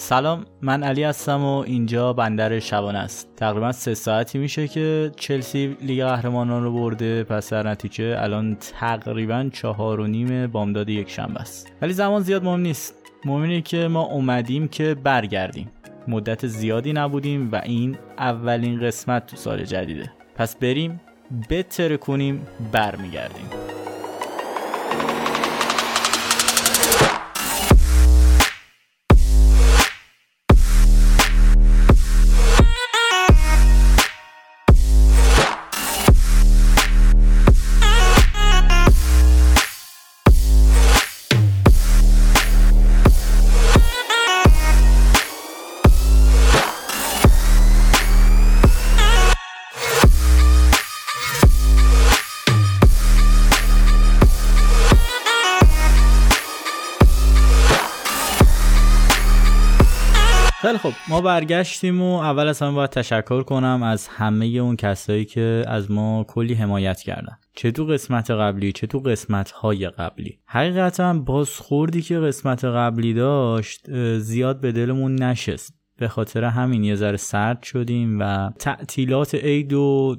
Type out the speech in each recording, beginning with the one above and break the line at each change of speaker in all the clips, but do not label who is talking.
سلام من علی هستم و اینجا بندر شبانه است. تقریبا سه ساعتی میشه که چلسی لیگ قهرمانان رو برده پس در نتیجه الان تقریبا چهار و نیم بامداد یک شنبه است. ولی زمان زیاد مهم نیست. مهم اینه که ما اومدیم که برگردیم. مدت زیادی نبودیم و این اولین قسمت تو سال جدیده. پس بریم بتره کنیم برمیگردیم. خب ما برگشتیم و اول از همه باید تشکر کنم از همه اون کسایی که از ما کلی حمایت کردن. چه تو قسمت قبلی چه تو قسمت های قبلی. حقیقتا بازخوردی که قسمت قبلی داشت زیاد به دلمون نشست. به خاطر همین یه ذره سرد شدیم و تعطیلات عید و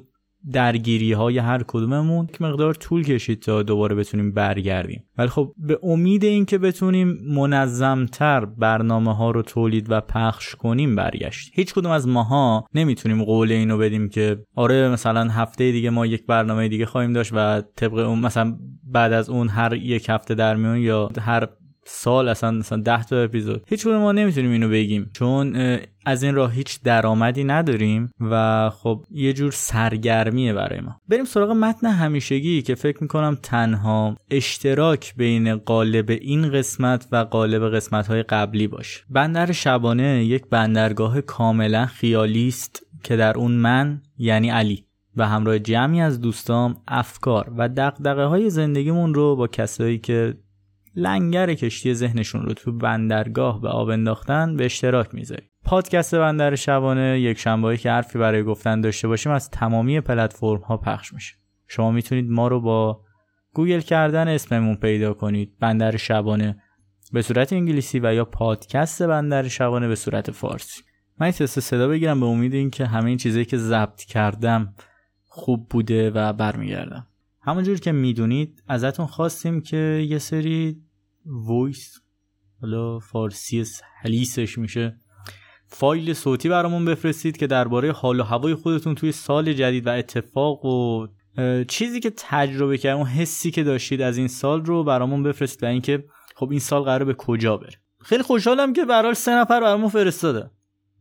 درگیری های هر کدوممون که مقدار طول کشید تا دوباره بتونیم برگردیم. ولی خب به امید اینکه بتونیم منظمتر برنامه ها رو تولید و پخش کنیم برگشت هیچ کدوم از ماها نمی‌تونیم قول اینو بدیم که آره مثلا هفته دیگه ما یک برنامه دیگه خواهیم داشت و طبق اون مثلا بعد از اون هر یک هفته در میون یا هر سال اصلا مثلا 10 تا اپیزود. هیچ ما نمی‌تونیم اینو بگیم. چون از این راه هیچ درآمدی نداریم و خب یه جور سرگرمیه برای ما. بریم سراغ متن همیشگی که فکر می‌کنم تنها اشتراک بین قالب این قسمت و قالب قسمت های قبلی باشه. بندر شبانه یک بندرگاه کاملا خیالی است که در اون من یعنی علی و همراه جمعی از دوستام افکار و دقدقه های زندگیمون رو با کسایی که لنگر کشتی ذهنشون رو تو بندرگاه به آب انداختن به اشتراک می‌ذاریم پادکست بندر شبانه یک شنبهایی که حرفی برای گفتن داشته باشیم از تمامی پلتفرم ها پخش میشه. شما می‌تونید ما رو با گوگل کردن اسممون پیدا کنید. بندر شبانه به صورت انگلیسی و یا پادکست بندر شبانه به صورت فارسی. من این تست صدا بگیرم به امید اینکه همه این چیزایی که ضبط کردم خوب بوده و برمیگردم. همونجور که می‌دونید ازتون خواستیم که یه سری voice حالا فارسی سلیسش میشه فایل صوتی برامون بفرستید که درباره حال و هوای خودتون توی سال جدید و اتفاق و چیزی که تجربه کردید اون حسی که داشتید از این سال رو برامون بفرستید و اینکه خب این سال قرار به کجا بره. خیلی خوشحالم که برای سه نفر برامون فرستاده.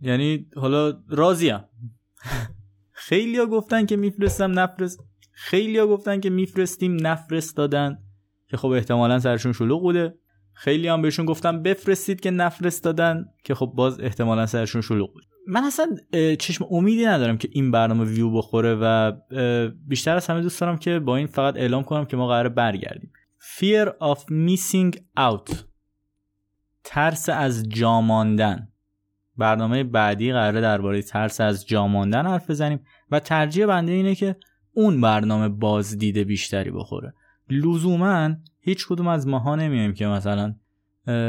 یعنی حالا راضیم. خیلیا گفتن که میفرستم نفرست خیلیا گفتن که میفرستیم نفرستادن که خب احتمالا سرشون شلوغ بوده. خیلی هم بهشون گفتم بفرستید که نفرستادن که خب باز احتمالا سرشون شلوغ بود. من اصلا چشم امیدی ندارم که این برنامه ویو بخوره و بیشتر از همه دوست دارم که با این فقط اعلام کنم که ما قرار برگردیم. Fear of missing out. ترس از جاماندن برنامه بعدی قراره درباره ترس از جاماندن حرف بزنیم. و ترجیح بنده اینه که اون برنامه بازدید بیشتری بخوره. لزوما هیچ کدوم از ماها نمیایم که مثلا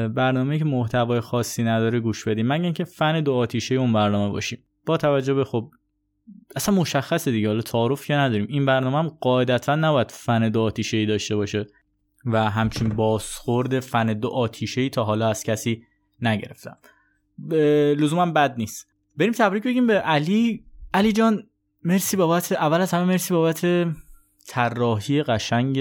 برنامه که محتوای خاصی نداره گوش بدیم. مگه اینکه فن دو آتیشه اون برنامه باشیم. با توجه به خب اصلا مشخصه دیگه. حالا تعارف که نداریم. این برنامه هم قاعدتا نباید فن دو آتیشه ای داشته باشه و همچین بازخورد فن دو آتیشه ای تا حالا از کسی نگرفتم. لزوما بد نیست. بریم تبریک بگیم به علی. علی جان مرسی بابت اول از همه مرسی بابت طراحی قشنگ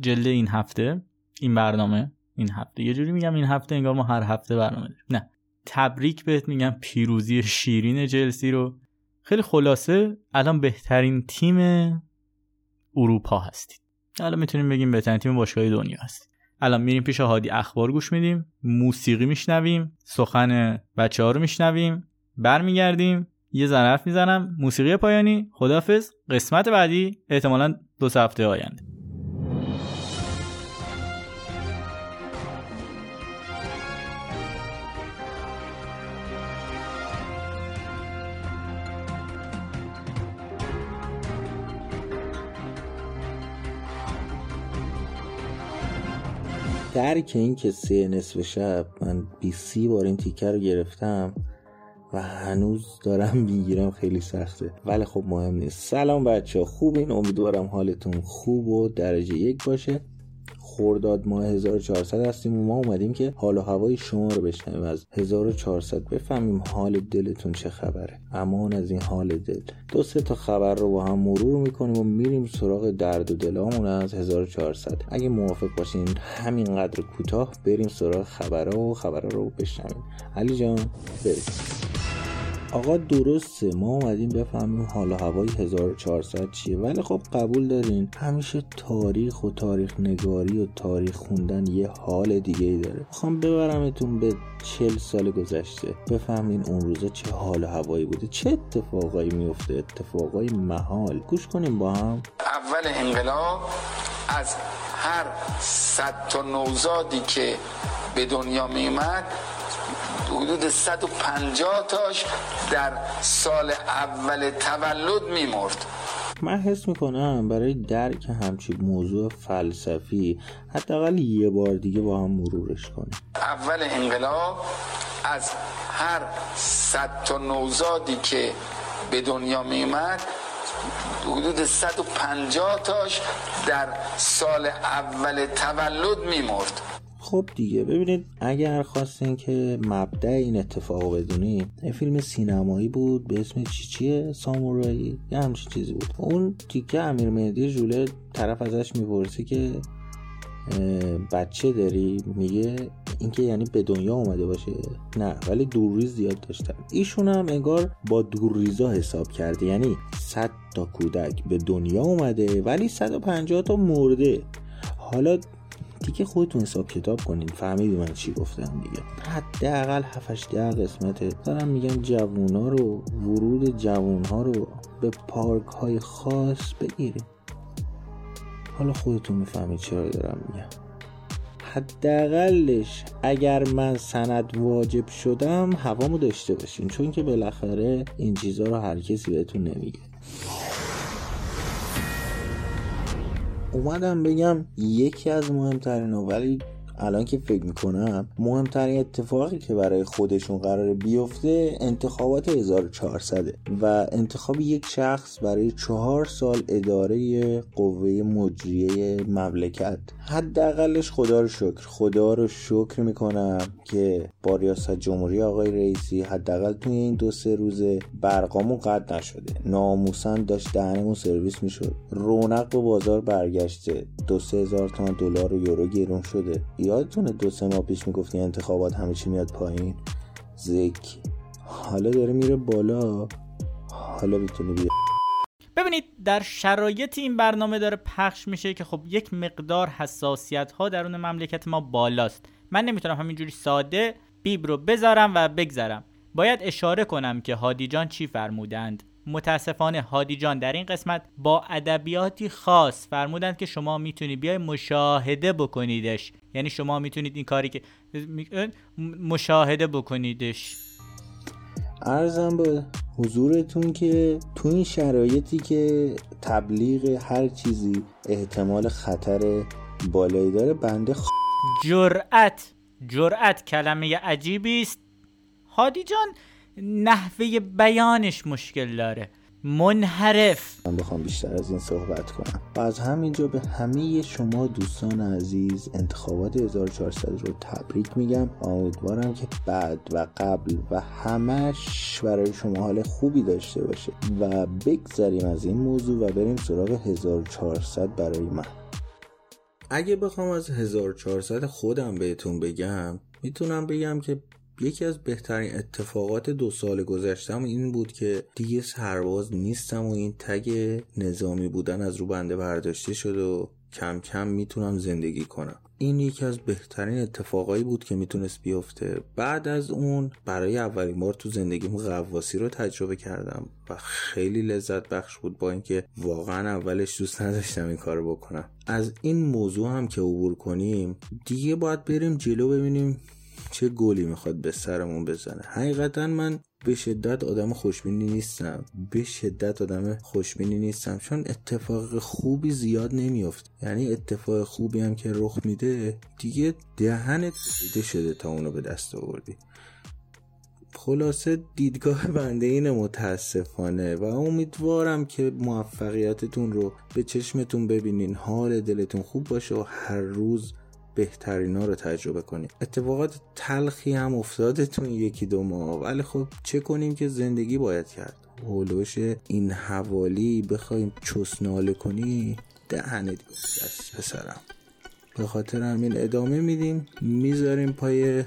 جلد این هفته این برنامه این هفته. یه جوری میگم این هفته انگار ما هر هفته برنامه داریم. نه. تبریک بهت میگم پیروزی شیرین جلسی رو. خیلی خلاصه الان بهترین تیم اروپا هستید. الان می‌تونیم بگیم بهترین تیم باشگاه دنیا هست الان میریم پیش هادی اخبار گوش میدیم موسیقی میشنویم سخن بچه ها رو میشنویم برمیگردیم. یه ظرف می‌زنم. موسیقی پایانی. خدافظ قسمت بعدی. احتمالا دو هفته آینده.
درک این که سه نصف شب من بی سی بار این تیکه رو گرفتم و هنوز دارم می‌گیرم خیلی سخته. ولی خب مهم نیست. سلام بچه خوبین؟ امیدوارم حالتون خوب و درجه یک باشه. خورداد ماه 1400 هستیم و ما اومدیم که حال و هوای شما رو بشنویم. از 1400 بفهمیم حال دلتون چه خبره. امان از این حال دل. دو سه تا خبر رو با هم مرور می‌کنیم و میریم سراغ درد و دلامون از 1400 اگه موافق باشین همینقدر کوتاه بریم سراغ خبرها و خبرها رو بشنویم. علی جان بریم. آقا درسته ما اومدیم بفهمیم حال و هوای 1400 چیه. ولی خب قبول دارین همیشه تاریخ و تاریخ نگاری و تاریخ خوندن یه حال دیگه ای داره. می‌خوام ببرمتون به چل سال گذشته بفهمین اون روزا چه حال هوایی بوده. چه اتفاقایی میفته اتفاقای محال. گوش کنیم با هم.
اول انقلاب از هر صد تا نوزادی که به دنیا میومد حدود 150 تاش در سال اول تولد میمرد.
من حس می‌کنم برای درک همچین موضوع فلسفی حداقل یه بار دیگه با هم مرورش کنیم.
اول انقلاب از هر صد تا نوزادی که به دنیا میومد حدود 150 تاش در سال اول تولد میمرد.
خب دیگه ببینید اگر خواستین که مبدع این اتفاق بدونیم یه فیلم سینمایی بود به اسم چی چیه؟ سامورایی یه همچین چیزی بود. اون تیکه امیر مهدی جوله طرف ازش می‌پرسی که بچه داری؟ میگه اینکه یعنی به دنیا اومده باشه. نه ولی دورریز زیاد داشتن ایشون هم انگار با دورریزا حساب کرده. یعنی 100 تا کودک به دنیا اومده ولی 150 تا مرده. حالا دیگه خودتون حساب کتاب کنین فهمیدی من چی گفتم دیگه. حداقل 7 ده قسمته. دارم میگم جوونا رو ورود جوون رو به پارک های خاص بگیریم. حالا خودتون می‌فهمید چرا دارم میگم. حداقلش اگر من سند واجب شدم هوامو داشته باشین. چون که بالاخره این چیزها رو هر کسی بهتون نمیگه. اومدم بگم یکی از مهمترین ولی الان که فکر می‌کنم مهمترین اتفاقی که برای خودشون قرار بیفته انتخابات 1400 و انتخاب یک شخص برای چهار سال اداره قوه مجریه مملکت. حداقلش خدا رو شکر خدا رو شکر می‌کنم که با ریاست جمهوری آقای رئیسی حداقل توی این دو سه روزه برقامون قد نشده. ناموسن داشت دهنمون سرویس می‌شد. رونق و بازار برگشته. دو سه هزار تومن دلار و یورو گرون شده. یادتونه دو سه ماه پیش می‌گفتی انتخابات همه چی میاد پایین؟ زک حالا داره میره بالا. حالا می‌تونی بیا
ببینید در شرایط این برنامه داره پخش میشه که خب یک مقدار حساسیت ها درون مملکت ما بالاست. من نمی‌تونم همینجوری ساده بیب رو بذارم و بگذرم. باید اشاره کنم که هادی جان چی فرمودند. متاسفانه هادی جان در این قسمت با ادبیاتی خاص فرمودند که شما می‌تونید بیای مشاهده بکنیدش. یعنی شما می‌تونید این کاری که مشاهده بکنیدش.
ارزم به حضورتون که تو این شرایطی که تبلیغ هر چیزی احتمال خطر بالایی داره بنده خ...
جرأت جرأت کلمه عجیبی است. هادی جان نحوه بیانش مشکل داره. منحرف.
من بخوام بیشتر از این صحبت کنم. و از همینجا به همه شما دوستان عزیز انتخابات 1400 رو تبریک میگم. امیدوارم که بعد و قبل و همش برای شما حال خوبی داشته باشه و بگذریم از این موضوع و بریم سراغ 1400 برای من. اگه بخوام از 1400 خودم بهتون بگم می‌تونم بگم که یکی از بهترین اتفاقات دو سال گذشتم این بود که دیگه سرباز نیستم و این تگ نظامی بودن از رو بنده برداشته شد و کم کم می‌تونم زندگی کنم. این یکی از بهترین اتفاقایی بود که می‌تونست بیفته. بعد از اون برای اولین بار تو زندگیم قواسی رو تجربه کردم و خیلی لذت بخش بود با اینکه واقعا اولش دوست نداشتم این کارو بکنم. از این موضوع هم که عبور کنیم دیگه باید بریم جلو ببینیم چه گلی می‌خواد به سرمون بزنه. حقیقتا من به شدت آدم خوشبینی نیستم. به شدت آدم خوشبینی نیستم. چون اتفاق خوبی زیاد نمیافت. یعنی اتفاق خوبی هم که رخ میده دیگه دهنت دیده شده تا اونو به دست آوردی. خلاصه دیدگاه بنده اینه متاسفانه و امیدوارم که موفقیتتون رو به چشمتون ببینین. حال دلتون خوب باشه و هر روز بهترین ها رو تجربه کنیم اتفاقات تلخی هم افتاده تو یکی دو ماه. ولی خب چه کنیم که زندگی باید کرد؟ هولوش این حوالی بخوایم چسناله کنی دهنه دست پسرم. به خاطر همین ادامه میدیم. می‌ذاریم پای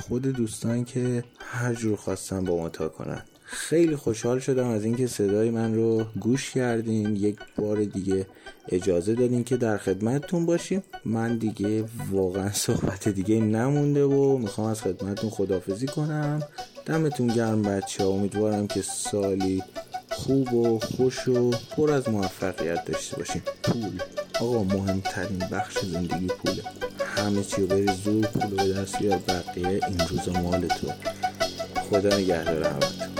خود دوستان که هر جور خواستن با ما تا کنن. خیلی خوشحال شدم از اینکه صدای من رو گوش کردین. یک بار دیگه اجازه دادین که در خدمتتون باشیم. من دیگه واقعا صحبت دیگه نمونده و می‌خوام از خدمتتون خدافزی کنم. دمتون گرم بچه امیدوارم که سالی خوب و خوش و پر از موفقیت داشته باشیم پول. آقا مهمترین بخش زندگی پوله. همه چی رو بری زور پول به دست بیار. بقیه این روزا مال تو. خدا نگهدار همتون.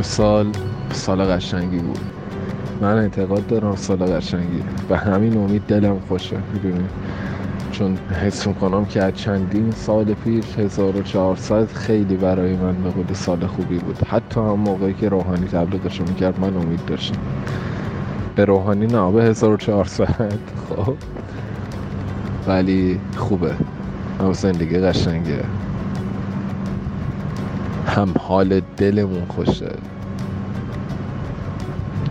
سال سال قشنگی بود. من اعتقاد دارم سال قشنگی. به همین امید دلم خوشه می‌دونی؟ چون حس می‌کنم که از چندین سال پیش 1400 خیلی برای من به قول سال خوبی بود. حتی هم موقعی که روحانی تبلیغش می‌کرد من امید داشتم. به روحانی نه به 1400 خب. ولی خوبه. هم زندگی قشنگه هم حال دلمون خوشه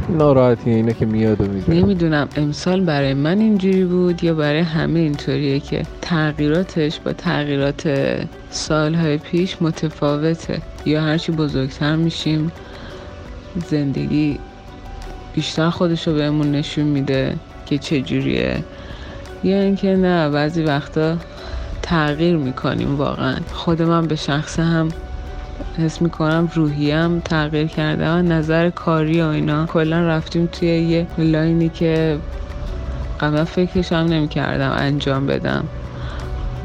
ناراحتی اینه که میاد و میره.
نمی‌دونم امسال برای من اینجوری بود یا برای همه اینطوریه که تغییراتش با تغییرات سالهای پیش متفاوته یا هرچی بزرگتر میشیم زندگی بیشتر خودش رو بهمون نشون میده که چجوریه یا اینکه نه بعضی وقتا تغییر می‌کنیم واقعا. خود من به شخص هم حس می‌کنم روحیم تغییر کرده. و نظر کاری و اینا. کلا رفتیم توی یه لاینی که قبلا فکرش هم نمی‌کردم انجام بدم.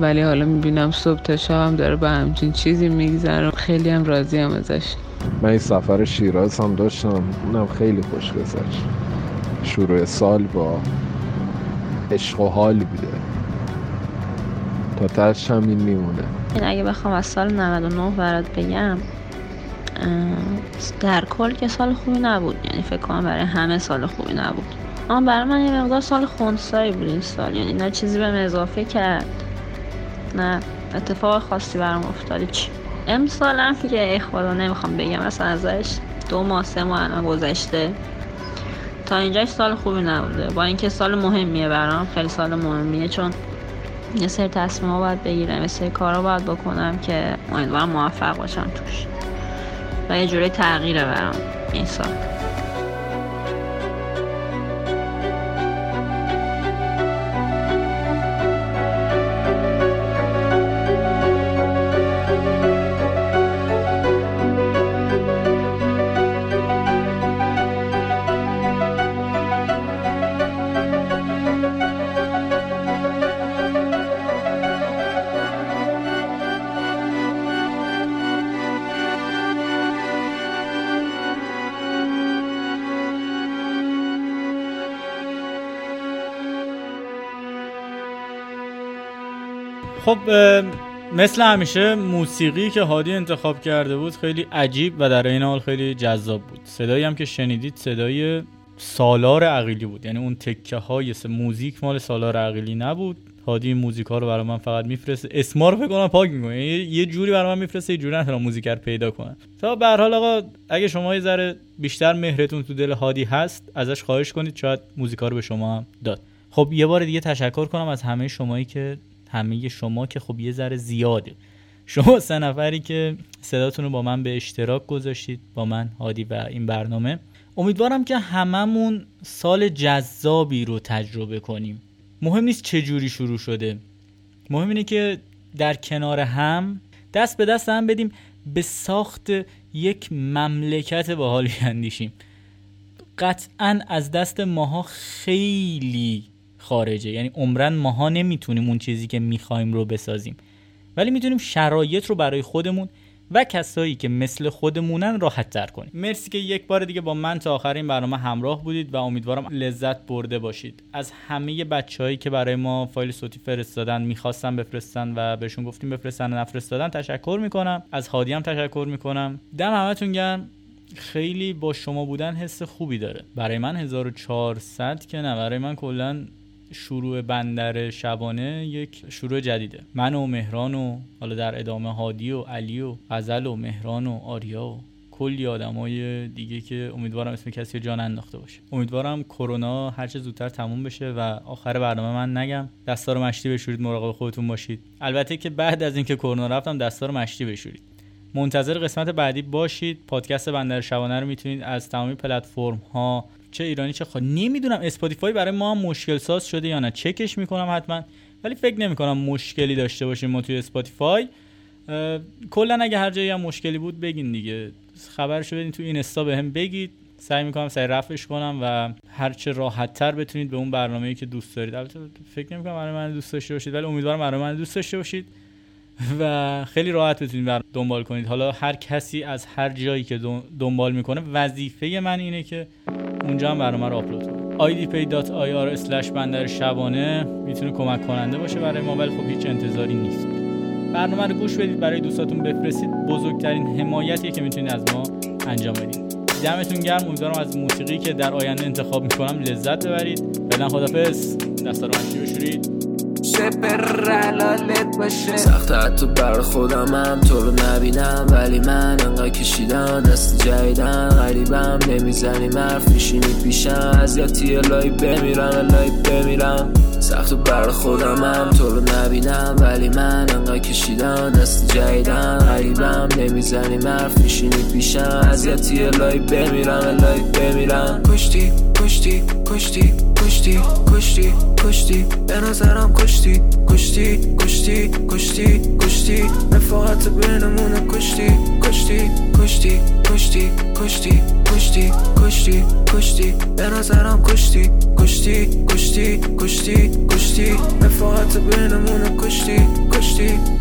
ولی حالا می‌بینم صبح تا شب داره به همچین چیزی میگذرم خیلی هم راضی هم ازش.
من این سفر شیراز هم داشتم. اونم خیلی خوش گذشت. شروع سال با عشق و حال بوده. تا ترش هم این میمونه.
این اگه بخوام از سال 99 برات بگم در کل که سال خوبی نبود. یعنی فکر کنم برای همه سال خوبی نبود. اما برای من یه مقدار سال خونسایی بود این سال. یعنی نه چیزی به اضافه کرد نه اتفاق خاصی برام افتاد. چی امسال هم که ای خدا نمی‌خوام بگم. اصلا ازش دو ماه سه ماه الان گذشته. تا اینجاش سال خوبی نبوده. با اینکه سال مهمیه برام. خیلی سال مهمیه. چون یه سری تصمیم ها باید بگیرم یه سری کارا باید بکنم که امیدوارم موفق باشم توش. و یه جوری تغییره برام این سال
خب مثل همیشه موسیقی که هادی انتخاب کرده بود خیلی عجیب و در این حال خیلی جذاب بود. صدایی هم که شنیدید صدای سالار عقیلی بود. یعنی اون تکه های موزیک مال سالار عقیلی نبود. هادی این موزیک ها رو برای من فقط میفرسته. اسما رو فکر کنم پاک می‌کنه. یه جوری برای من میفرسته یه جوری نتونم موزیک رو پیدا کنم تا به هر حال آقا اگه شما یه ذره بیشتر مهرتون تو دل هادی هست ازش خواهش کنید. شاید موزیک رو به شما هم داد. خب یه بار دیگه تشکر کنم از همه شمایی که همه شما که خب یه ذره زیاده. شما سه نفری که صداتون رو با من به اشتراک گذاشتید با من هادی و این برنامه. امیدوارم که هممون سال جذابی رو تجربه کنیم. مهم نیست چه جوری شروع شده. مهم اینه که در کنار هم دست به دست هم بدیم به ساخت یک مملکت باحال بیاندیشیم. قطعا از دست ماها خیلی خارجه. یعنی عمرن ماها نمی‌تونیم اون چیزی که می‌خوایم رو بسازیم. ولی می‌تونیم شرایط رو برای خودمون و کسایی که مثل خودمونن راحت تر کنیم. مرسی که یک بار دیگه با من تا آخر این برنامه همراه بودید و امیدوارم لذت برده باشید. از همه بچههایی که برای ما فایل صوتی فرستادن می‌خواستن بفرستن و بهشون گفتیم بفرستن و نفرستادن تشکر می‌کنم. از هادی هم تشکر می‌کنم. دم همتون گرم. خیلی با شما بودن حس خوبی داره. برای من 1400 که نه برای من کلا شروع بندر شبانه یک شروع جدیده. من و مهران و حالا در ادامه هادی و علی و غزل و مهران و آریا و کلی آدمای دیگه که امیدوارم اسم کسی جان انداخته باشه. امیدوارم کرونا هر چه زودتر تموم بشه و آخر برنامه من نگم. دستار مشتی بشورید مراقب خودتون باشید. البته که بعد از اینکه کرونا رفتم دستار مشتی بشورید. منتظر قسمت بعدی باشید. پادکست بندر شبانه رو می‌تونید از تمامی پلتفرم ها چه ایرانی چه خارجی نمی‌دونم اسپاتیفای برای ما هم مشکل ساز شده یا نه. چکش می‌کنم حتما. ولی فکر نمی‌کنم مشکلی داشته باشیم ما توی اسپاتیفای. کلا اگه هر جایی هم مشکلی بود بگین دیگه. خبرشو بدین تو اینستا به هم بگید. سعی می‌کنم سعی رفعش کنم و هرچه راحت تر بتونید به اون برنامه‌ای که دوست دارید. البته فکر نمی‌کنم برای من دوست داشته باشید ولی امیدوارم برای من دوست داشته باشید. و خیلی راحت بتونید دنبال کنید. حالا هر کسی از هر جایی که دنبال می‌کنه وظیفه من اینه که اونجا هم برنامه رو آپلود کنم idpay.ir بندر شبانه می‌تونه کمک کننده باشه برای ما ولی خب هیچ انتظاری نیست. برنامه رو گوش بدید برای دوستاتون بفرستید. بزرگترین حمایتیه که می‌تونید از ما انجام بدید. دمتون گرم. امیدوارم از موسیقی که در آینده انتخاب می‌کنم لذت ببرید. فعلا خدافظ دستا رو بشورید
پر باشه. سخت حتی بر خودم هم تو رو نبینم ولی من انقدر کشیدم دست جایدن غریبم نمی‌زنی مرف میشینی پیشم اذیتی الهی بمیرم الهی بمیرم. سخت بر خودم هم تو رو نبینم ولی من انقدر کشیدم دست جایدن غریبم نمی‌زنی مرف میشینی پیشم اذیتی الهی بمیرم الهی بمیرم. پشتی کشتی کشتی کشتی کشتی. کشتی؟ به نظرم کشتی. کشتی کشتی کشتی کشتی. رفاقت بینمون کشتی. کشتی کشتی کشتی کشتی کشتی کشتی کشتی. به نظرم کشتی. کشتی کشتی کشتی کشتی. رفاقت بینمون کشتی.